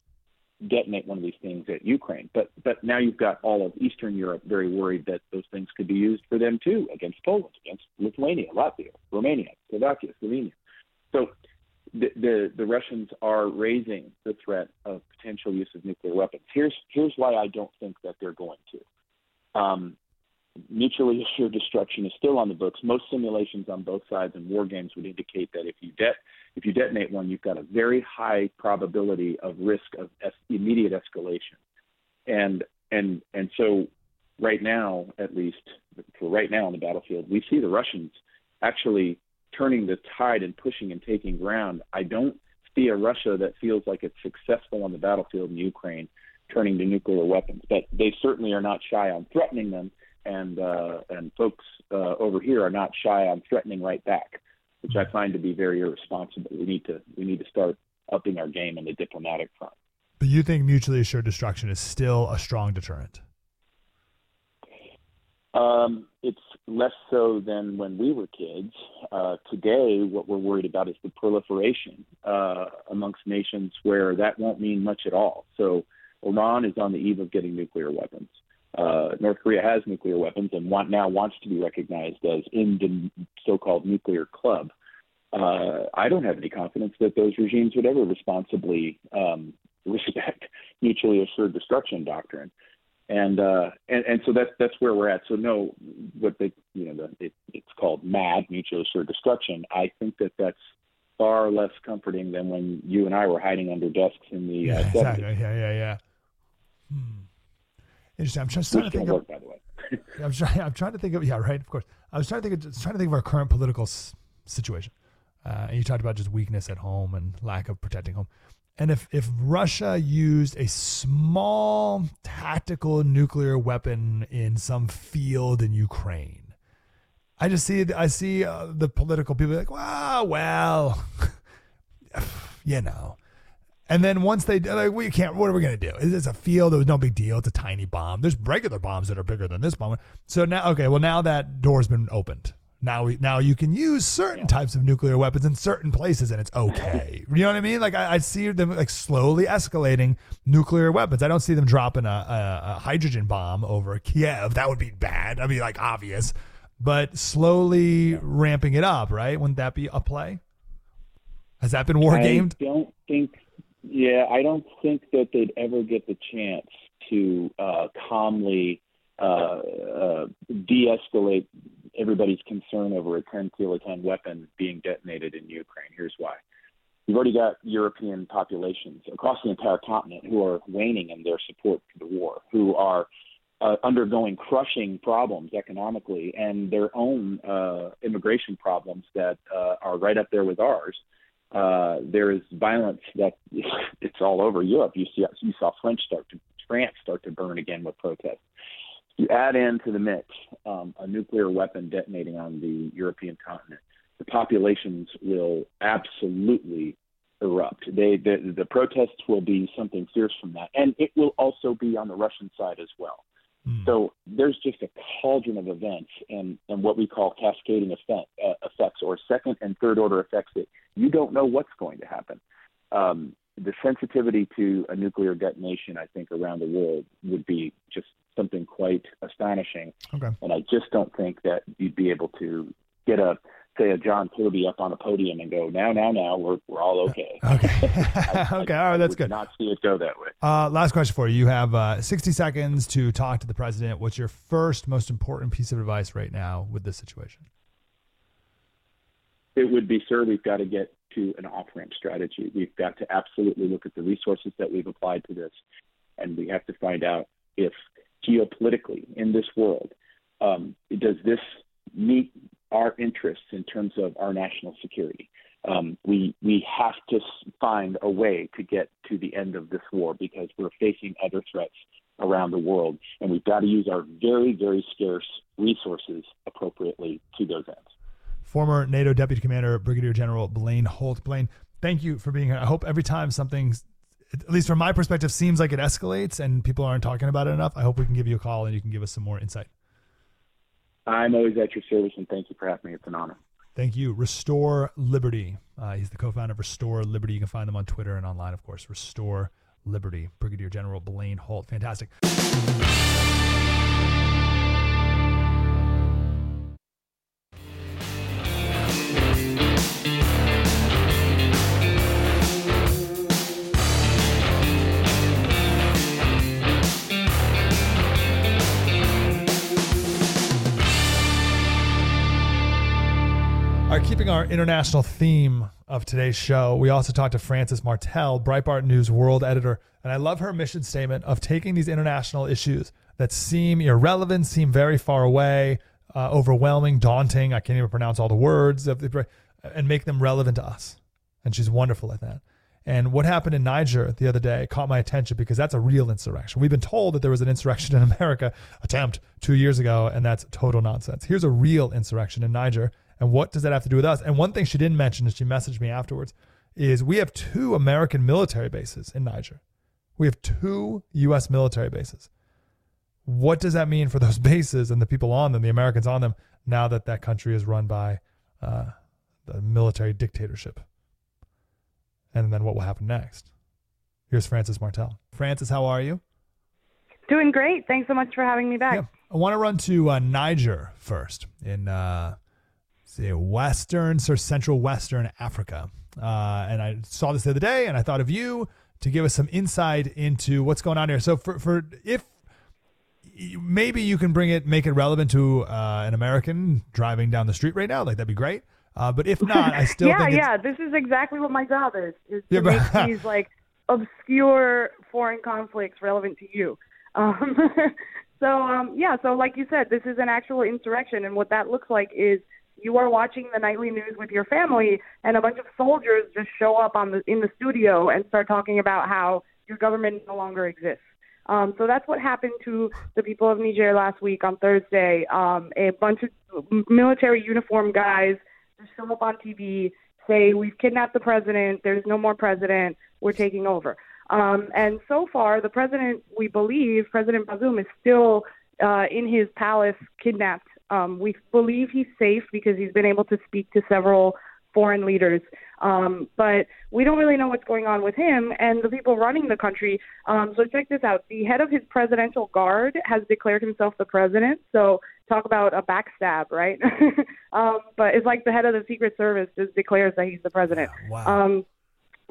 detonate one of these things at Ukraine. But but now you've got all of Eastern Europe very worried that those things could be used for them too against Poland, against Lithuania, Latvia, Romania, Slovakia, Slovenia. So the, the, Russians are raising the threat of potential use of nuclear weapons. Here's here's why I don't think that they're going to. Um, mutually assured destruction is still on the books. Most simulations on both sides and war games would indicate that if you if you detonate one, you've got a very high probability of risk of es- immediate escalation. And and and so right now, at least for right now on the battlefield, we see the Russians actually turning the tide and pushing and taking ground. I don't see a Russia that feels like it's successful on the battlefield in Ukraine turning to nuclear weapons, but they certainly are not shy on threatening them, and uh, and folks uh, over here are not shy on threatening right back, which I find to be very irresponsible. We need to we need to start upping our game on the diplomatic front. But you think mutually assured destruction is still a strong deterrent? Um, it's less so than when we were kids. Uh, today, what we're worried about is the proliferation uh, amongst nations where that won't mean much at all. So, Iran is on the eve of getting nuclear weapons. Uh, North Korea has nuclear weapons and want, now wants to be recognized as in the so-called nuclear club. Uh, I don't have any confidence that those regimes would ever responsibly um, respect mutually assured destruction doctrine and uh, and and so that's that's where we're at. So no, what they you know the, it, it's called MAD, mutual assured destruction. I think that that's far less comforting than when you and I were hiding under desks in the yeah, uh, exactly. yeah yeah yeah. Hmm. Interesting. I'm just trying to think work, of. By the way, I'm trying. I'm trying to think of. Yeah, right. Of course. I was trying to think. Of, trying to think of our current political s- situation. Uh, and you talked about just weakness at home and lack of protecting home. And if, if Russia used a small tactical nuclear weapon in some field in Ukraine, I just see I see uh, the political people like, well, well, you know. And then once they like, we can't. What are we gonna do? It's a field. It was no big deal. It's a tiny bomb. There's regular bombs that are bigger than this bomb. So now, okay, well now that door's been opened. Now we now you can use certain types of nuclear weapons in certain places, and it's okay. You know what I mean? Like I, I see them like slowly escalating nuclear weapons. I don't see them dropping a, a, a hydrogen bomb over Kiev. That would be bad. I mean, like obvious, but slowly ramping it up. Right? Wouldn't that be a play? Has that been war gamed? I don't think. Yeah, I don't think that they'd ever get the chance to uh, calmly uh, uh, de-escalate everybody's concern over a 10 kiloton weapon being detonated in Ukraine. Here's why. You've already got European populations across the entire continent who are waning in their support for the war, who are uh, undergoing crushing problems economically and their own uh, immigration problems that uh, are right up there with ours. Uh, there is violence that it's all over Europe. You see, you saw French start to France start to burn again with protests. You add into the mix um, a nuclear weapon detonating on the European continent, the populations will absolutely erupt. They, the, the protests will be something fierce from that, and it will also be on the Russian side as well. So there's just a cauldron of events and, and what we call cascading effect, uh, effects or second and third order effects that you don't know what's going to happen. Um, the sensitivity to a nuclear detonation, I think, around the world would be just something quite astonishing. Okay. And I just don't think that you'd be able to get a say a John Kirby up on a podium and go, now, now, now, we're we're all okay. Okay. okay. All right. That's good. Not see it go that way. Uh, last question for you. You have uh, 60 seconds to talk to the president. What's your first most important piece of advice right now with this situation? it would be, sir, we've got to get to an off ramp strategy. We've got to absolutely look at the resources that we've applied to this, and we have to find out if geopolitically in this world, um, does this meet our interests in terms of our national security? Um, we we have to find a way to get to the end of this war because we're facing other threats around the world, and we've got to use our very very scarce resources appropriately to those ends. Former NATO Deputy Commander Brigadier General Blaine Holt. Blaine, thank you for being here. I hope every time something, at least from my perspective, seems like it escalates and people aren't talking about it enough, I hope we can give you a call and you can give us some more insight. I'm always at your service, and thank you for having me. It's an honor. Thank you. Restore Liberty. Uh, he's the co-founder of Restore Liberty. You can find them on Twitter and online, of course. Restore Liberty. Brigadier General Blaine Holt. Fantastic. Keeping our international theme of today's show, we also talked to Frances Martel, Breitbart News world editor, and I love her mission statement of taking these international issues that seem irrelevant, seem very far away, uh, overwhelming, daunting. I can't even pronounce all the words of the, and make them relevant to us. And she's wonderful at that. And what happened in Niger the other day caught my attention because that's a real insurrection. We've been told that there was an insurrection in America attempt two years ago, and that's total nonsense. Here's a real insurrection in Niger. And what does that have to do with us? And one thing she didn't mention, and she messaged me afterwards, is we have two American military bases in Niger. We have two U.S. military bases. What does that mean for those bases and the people on them, the Americans on them, now that that country is run by uh, the military dictatorship? And then what will happen next? Here's Frances Martel. Frances, how are you? Doing great. Thanks so much for having me back. I want to run to uh, Niger first in uh, say western or central western Africa. Uh, and I saw this the other day, and I thought of you to give us some insight into what's going on here. So, for, for if maybe you can bring it, make it relevant to uh, an American driving down the street right now, like that'd be great. Uh, but if not, I still yeah, think yeah. This is exactly what my job is: is to Yeah, but- make these like obscure foreign conflicts relevant to you. Um, so um, yeah, so like you said, this is an actual insurrection, and what that looks like is you are watching the nightly news with your family, and a bunch of soldiers just show up on the in the studio and start talking about how your government no longer exists. Um, so that's what happened to the people of Niger last week on Thursday. Um, a bunch of military uniform guys just show up on TV, say, We've kidnapped the president, there's no more president, we're taking over. Um, and so far, the president, we believe, President Bazoum, is still uh, in his palace kidnapped. Um, we believe he's safe because he's been able to speak to several foreign leaders. Um, but we don't really know what's going on with him and the people running the country. Um, so check this out. The head of his presidential guard has declared himself the president. So talk about a backstab, right? um, but it's like the head of the Secret Service just declares that he's the president. Wow. Um,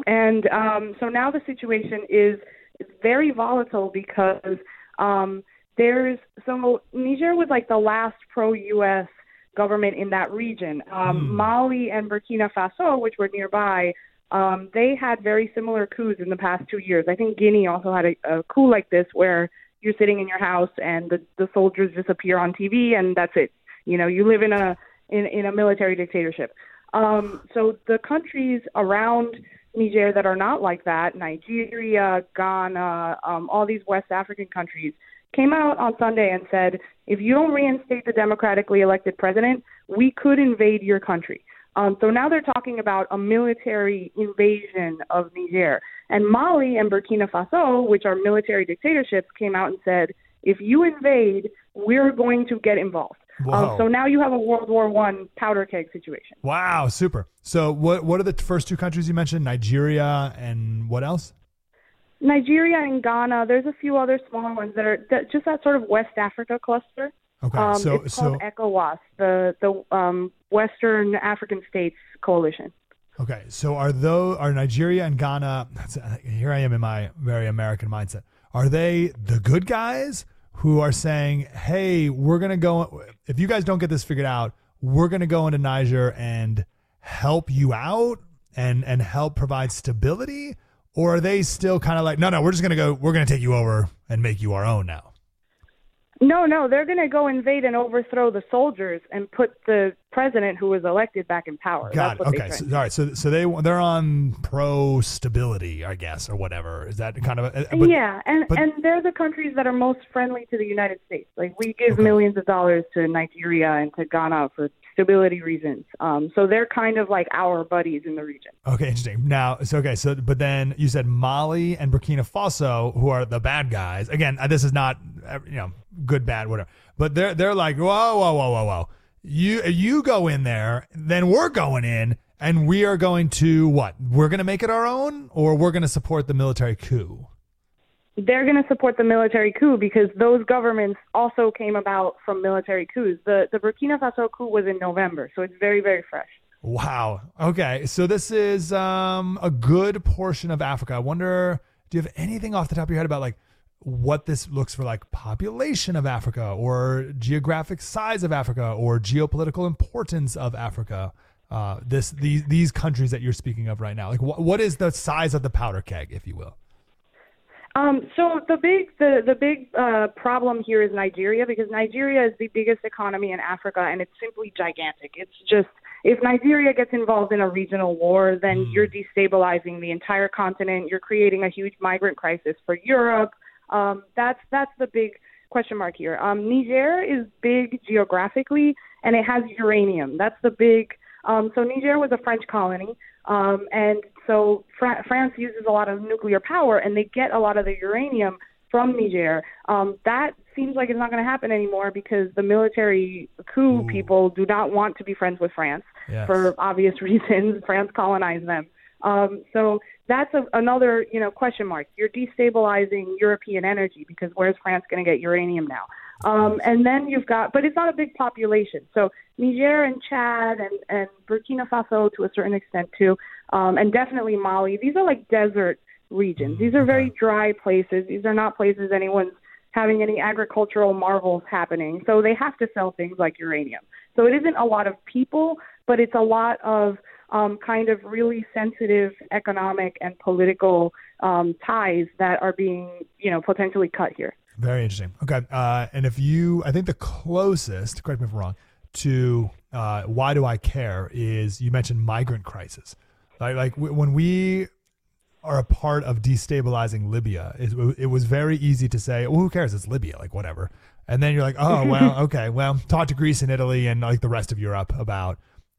and um, so now the situation is it's very volatile because um, there's so Niger was like the last pro-U.S. government in that region. Um, Mali and Burkina Faso, which were nearby, um, they had very similar coups in the past two years. I think Guinea also had a, a coup like this where you're sitting in your house and the, the soldiers just appear on TV and that's it. You know, you live in a in, in a military dictatorship. Um, so the countries around Niger that are not like that, Nigeria, Ghana, um, all these West African countries, came out on Sunday and said, if you don't reinstate the democratically elected president, we could invade your country. Um, so now they're talking about a military invasion of Niger. And Mali and Burkina Faso, which are military dictatorships, came out and said, if you invade, we're going to get involved. Um, so now you have a World War One powder keg situation. Wow, super. So what what are the first two countries you mentioned? Nigeria and what else? Nigeria and Ghana. There's a few other smaller ones that are that, just that sort of West Africa cluster. Okay, Um, so it's so called ECOWAS, the the um, Western African States Coalition. okay, so are those are Nigeria and Ghana? That's, here I am in my very American mindset. Are they the good guys who are saying, "Hey, we're gonna go. If you guys don't get this figured out, we're gonna go into Niger and help you out and and help provide stability"? Or are they still kind of like, "No, no, we're just gonna go. We're gonna take you over and make you our own now." No, no, they're going to go invade and overthrow the soldiers and put the president who was elected back in power. Got That's it. Okay. So, all right. So, so they they're on pro stability, I guess, or whatever. Is that kind of? A, but, yeah, and but- and they're the countries that are most friendly to the United States. Like we give millions of dollars to Nigeria and to Ghana for stability reasons. Um, so they're kind of like our buddies in the region. Okay, interesting. Now, so okay, so but then you said Mali and Burkina Faso, who are the bad guys. Again, uh, this is not uh, you know good, bad, whatever. But they're they're like whoa, whoa, whoa, whoa, whoa. You you go in there, then we're going in, and we are going to what? We're going to make it our own, or we're going to support the military coup. They're going to support the military coup because those governments also came about from military coups. The the Burkina Faso coup was in November, so it's very very fresh. Wow. Okay. So this is um, a good portion of Africa. I wonder, do you have anything off the top of your head about like what this looks for like population of Africa or geographic size of Africa or geopolitical importance of Africa? Uh, this these these countries that you're speaking of right now. Like what what is the size of the powder keg, if you will? Um, so the big the the big uh, problem here is Nigeria because Nigeria is the biggest economy in Africa and it's simply gigantic. It's just if Nigeria gets involved in a regional war, then you're destabilizing the entire continent. You're creating a huge migrant crisis for Europe. Um, that's that's the big question mark here. Um, Niger is big geographically and it has uranium. That's the big. Um, so Niger was a French colony, um, and so Fra- France uses a lot of nuclear power, and they get a lot of the uranium from Niger. Um, that seems like it's not going to happen anymore because the military coup people do not want to be friends with France Yes. for obvious reasons. France colonized them. Um, so that's a, another, you know, question mark. You're destabilizing European energy because where's France going to get uranium now? Um, and then you've got, but it's not a big population. So Niger and Chad and, and Burkina Faso to a certain extent too, um, and definitely Mali. These are like desert regions. These are very dry places. These are not places anyone's having any agricultural marvels happening. So they have to sell things like uranium. So it isn't a lot of people, but it's a lot of um, kind of really sensitive economic and political um, ties that are being, you know, potentially cut here. Very interesting. Okay. Uh, and if you, I think the closest, correct me if I'm wrong, to uh, why do I care? Is you mentioned migrant crisis, like like w- when we are a part of destabilizing Libya, it, it was very easy to say, well, who cares? It's Libya, like whatever. And then you're like, oh well, okay, well, talk to Greece and Italy and like the rest of Europe about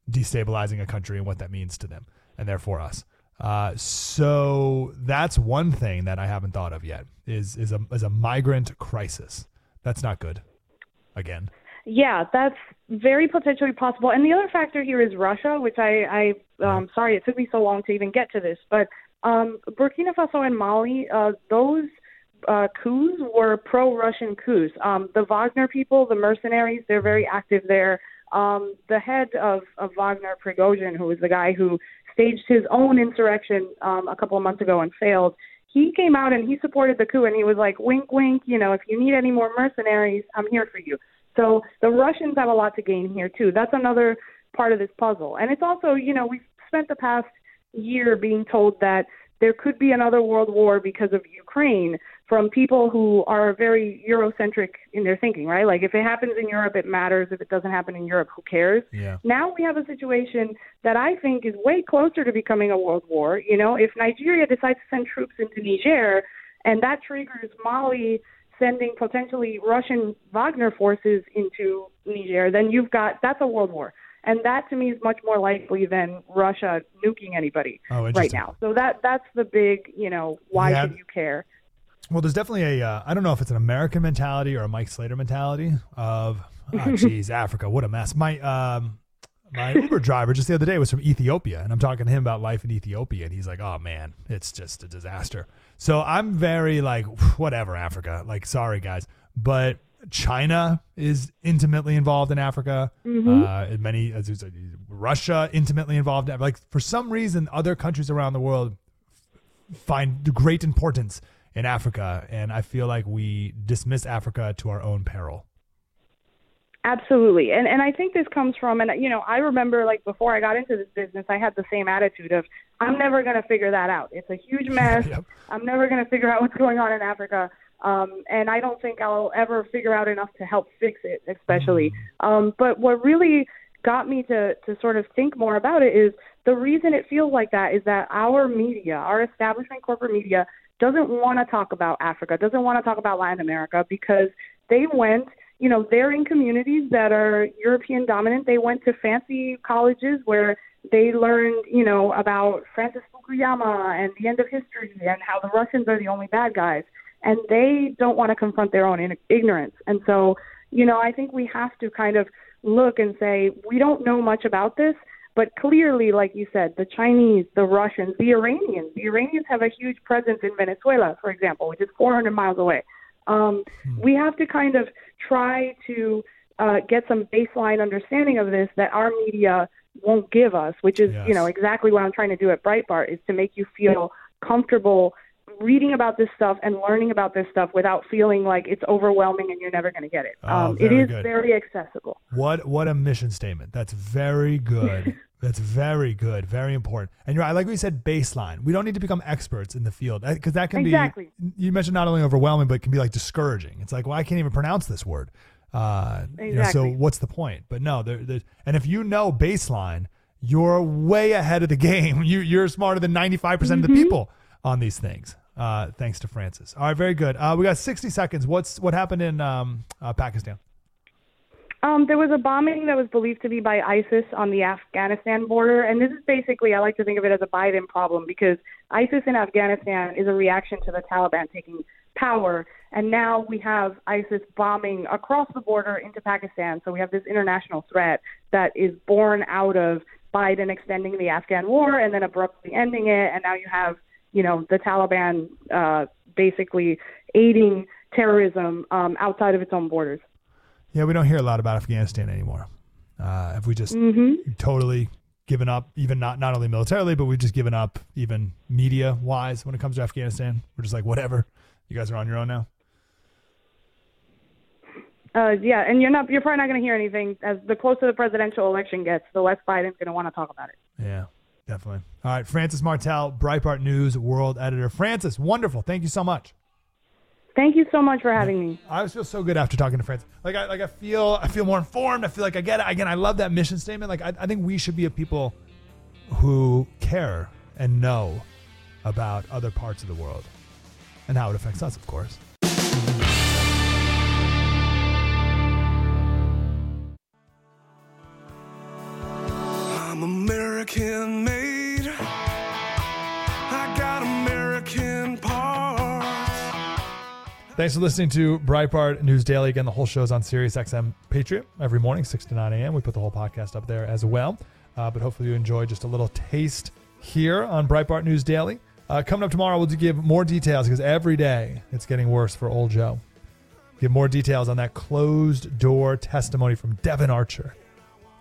destabilizing a country and what that means to them and therefore us. Uh, so that's one thing that I haven't thought of yet is is a is a migrant crisis. That's not good. Again. Yeah, that's very potentially possible. And the other factor here is Russia, which I, I um, sorry it took me so long to even get to this, but um, Burkina Faso and Mali, uh, those uh, coups were pro-Russian coups. Um, the Wagner people, the mercenaries, they're very active there. Um, the head of, of Wagner, Prigozhin, who was the guy who staged his own insurrection um, a couple of months ago and failed, he came out and he supported the coup and he was like, wink, wink, you know, if you need any more mercenaries, I'm here for you. So the Russians have a lot to gain here too. That's another part of this puzzle. And it's also, you know, we've spent the past year being told that there could be another world war because of Ukraine from people who are very Eurocentric in their thinking, right? Like if it happens in Europe, it matters. If it doesn't happen in Europe, who cares? Yeah. Now we have a situation that I think is way closer to becoming a world war. You know, if Nigeria decides to send troops into Niger and that triggers Mali sending potentially Russian Wagner forces into Niger, then you've got that's a world war. And that to me is much more likely than Russia nuking anybody Oh, right now. So that that's the big, you know, why Yeah. should you care? Well, there's definitely a uh, I don't know if it's an American mentality or a Mike Slater mentality of oh geez, Africa, what a mess. My um my Uber driver just the other day was from Ethiopia, and I'm talking to him about life in Ethiopia, and he's like, "Oh man, it's just a disaster." So I'm very like, whatever, Africa. Like, sorry guys, but China is intimately involved in Africa. Mhm. Uh, and many, as you said, Russia intimately involved. Like for some reason, other countries around the world find great importance in Africa, and I feel like we dismiss Africa to our own peril. Absolutely. And and I think this comes from and you know, I remember like before I got into this business, I had the same attitude of I'm never going to figure that out. It's a huge mess. I'm never going to figure out what's going on in Africa. Um and I don't think I'll ever figure out enough to help fix it, especially. Um but what really got me to to sort of think more about it is the reason it feels like that is that our media, our establishment corporate media doesn't want to talk about Africa, doesn't want to talk about Latin America because they went you know, they're in communities that are European dominant. They went to fancy colleges where they learned, you know, about Francis Fukuyama and the end of history and how the Russians are the only bad guys. And they don't want to confront their own in- ignorance. And so, you know, I think we have to kind of look and say, we don't know much about this, but clearly, like you said, the Chinese, the Russians, the Iranians, the Iranians have a huge presence in Venezuela, for example, which is 400 miles away. Um, we have to kind of try to uh, get some baseline understanding of this that our media won't give us, which is, you know, exactly what I'm trying to do at Breitbart is to make you feel comfortable reading about this stuff and learning about this stuff without feeling like it's overwhelming and you're never going to get it. Oh, um, it very good. very accessible. What what a mission statement. That's very good. That's very good. Very important. And you're right. Like we said, baseline. We don't need to become experts in the field because that can Exactly. be. You mentioned not only overwhelming, but it can be like discouraging. It's like, well, I can't even pronounce this word. Uh, you know, so what's the point? But no, there, and if you know baseline, you're way ahead of the game. You you're smarter than 95 percent of the Mhm. people on these things. Uh, thanks to Frances. All right, very good. Uh, we got 60 seconds. What's what happened in um, uh, Pakistan? Um, there was a bombing that was believed to be by ISIS on the Afghanistan border, and this is basically I like to think of it as a Biden problem because ISIS in Afghanistan is a reaction to the Taliban taking power, and now we have ISIS bombing across the border into Pakistan. So we have this international threat that is born out of Biden extending the Afghan war and then abruptly ending it, and now you have you know the Taliban uh, basically aiding terrorism um, outside of its own borders. Yeah, we don't hear a lot about Afghanistan anymore. Uh, have we just Mhm. totally given up, even not not only militarily, but we've just given up even media wise when it comes to Afghanistan? We're just like, whatever. You guys are on your own now. Uh, yeah, and you're not you're probably not going to hear anything as the closer the presidential election gets, the less Biden's going to want to talk about it. Yeah, definitely. All right, Frances Martel, Breitbart News world editor. Frances, wonderful. Thank you so much. Thank you so much for having me. I always feel so good after talking to friends. Like I like I feel I feel more informed. I feel like I get it. Again, I love that mission statement. Like I, I think we should be a people who care and know about other parts of the world and how it affects us, of course. I'm American made. I got American parts. Thanks for listening to Breitbart News Daily. Again, the whole show is on SiriusXM Patriot every morning, 6 to 9 a.m. We put the whole podcast up there as well. Uh, but hopefully you enjoyed just a little taste here on Breitbart News Daily. Uh, coming up tomorrow, we'll give more details because every day it's getting worse for old Joe. Give more details on that closed door testimony from Devon Archer.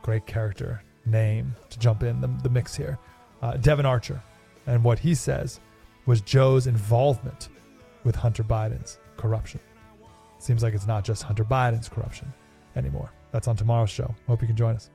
Great character name to jump in the, the mix here. Uh, Devon Archer. And what he says was Joe's involvement with Hunter Biden's corruption. Seems like it's not just Hunter Biden's corruption anymore. That's on tomorrow's show. Hope you can join us.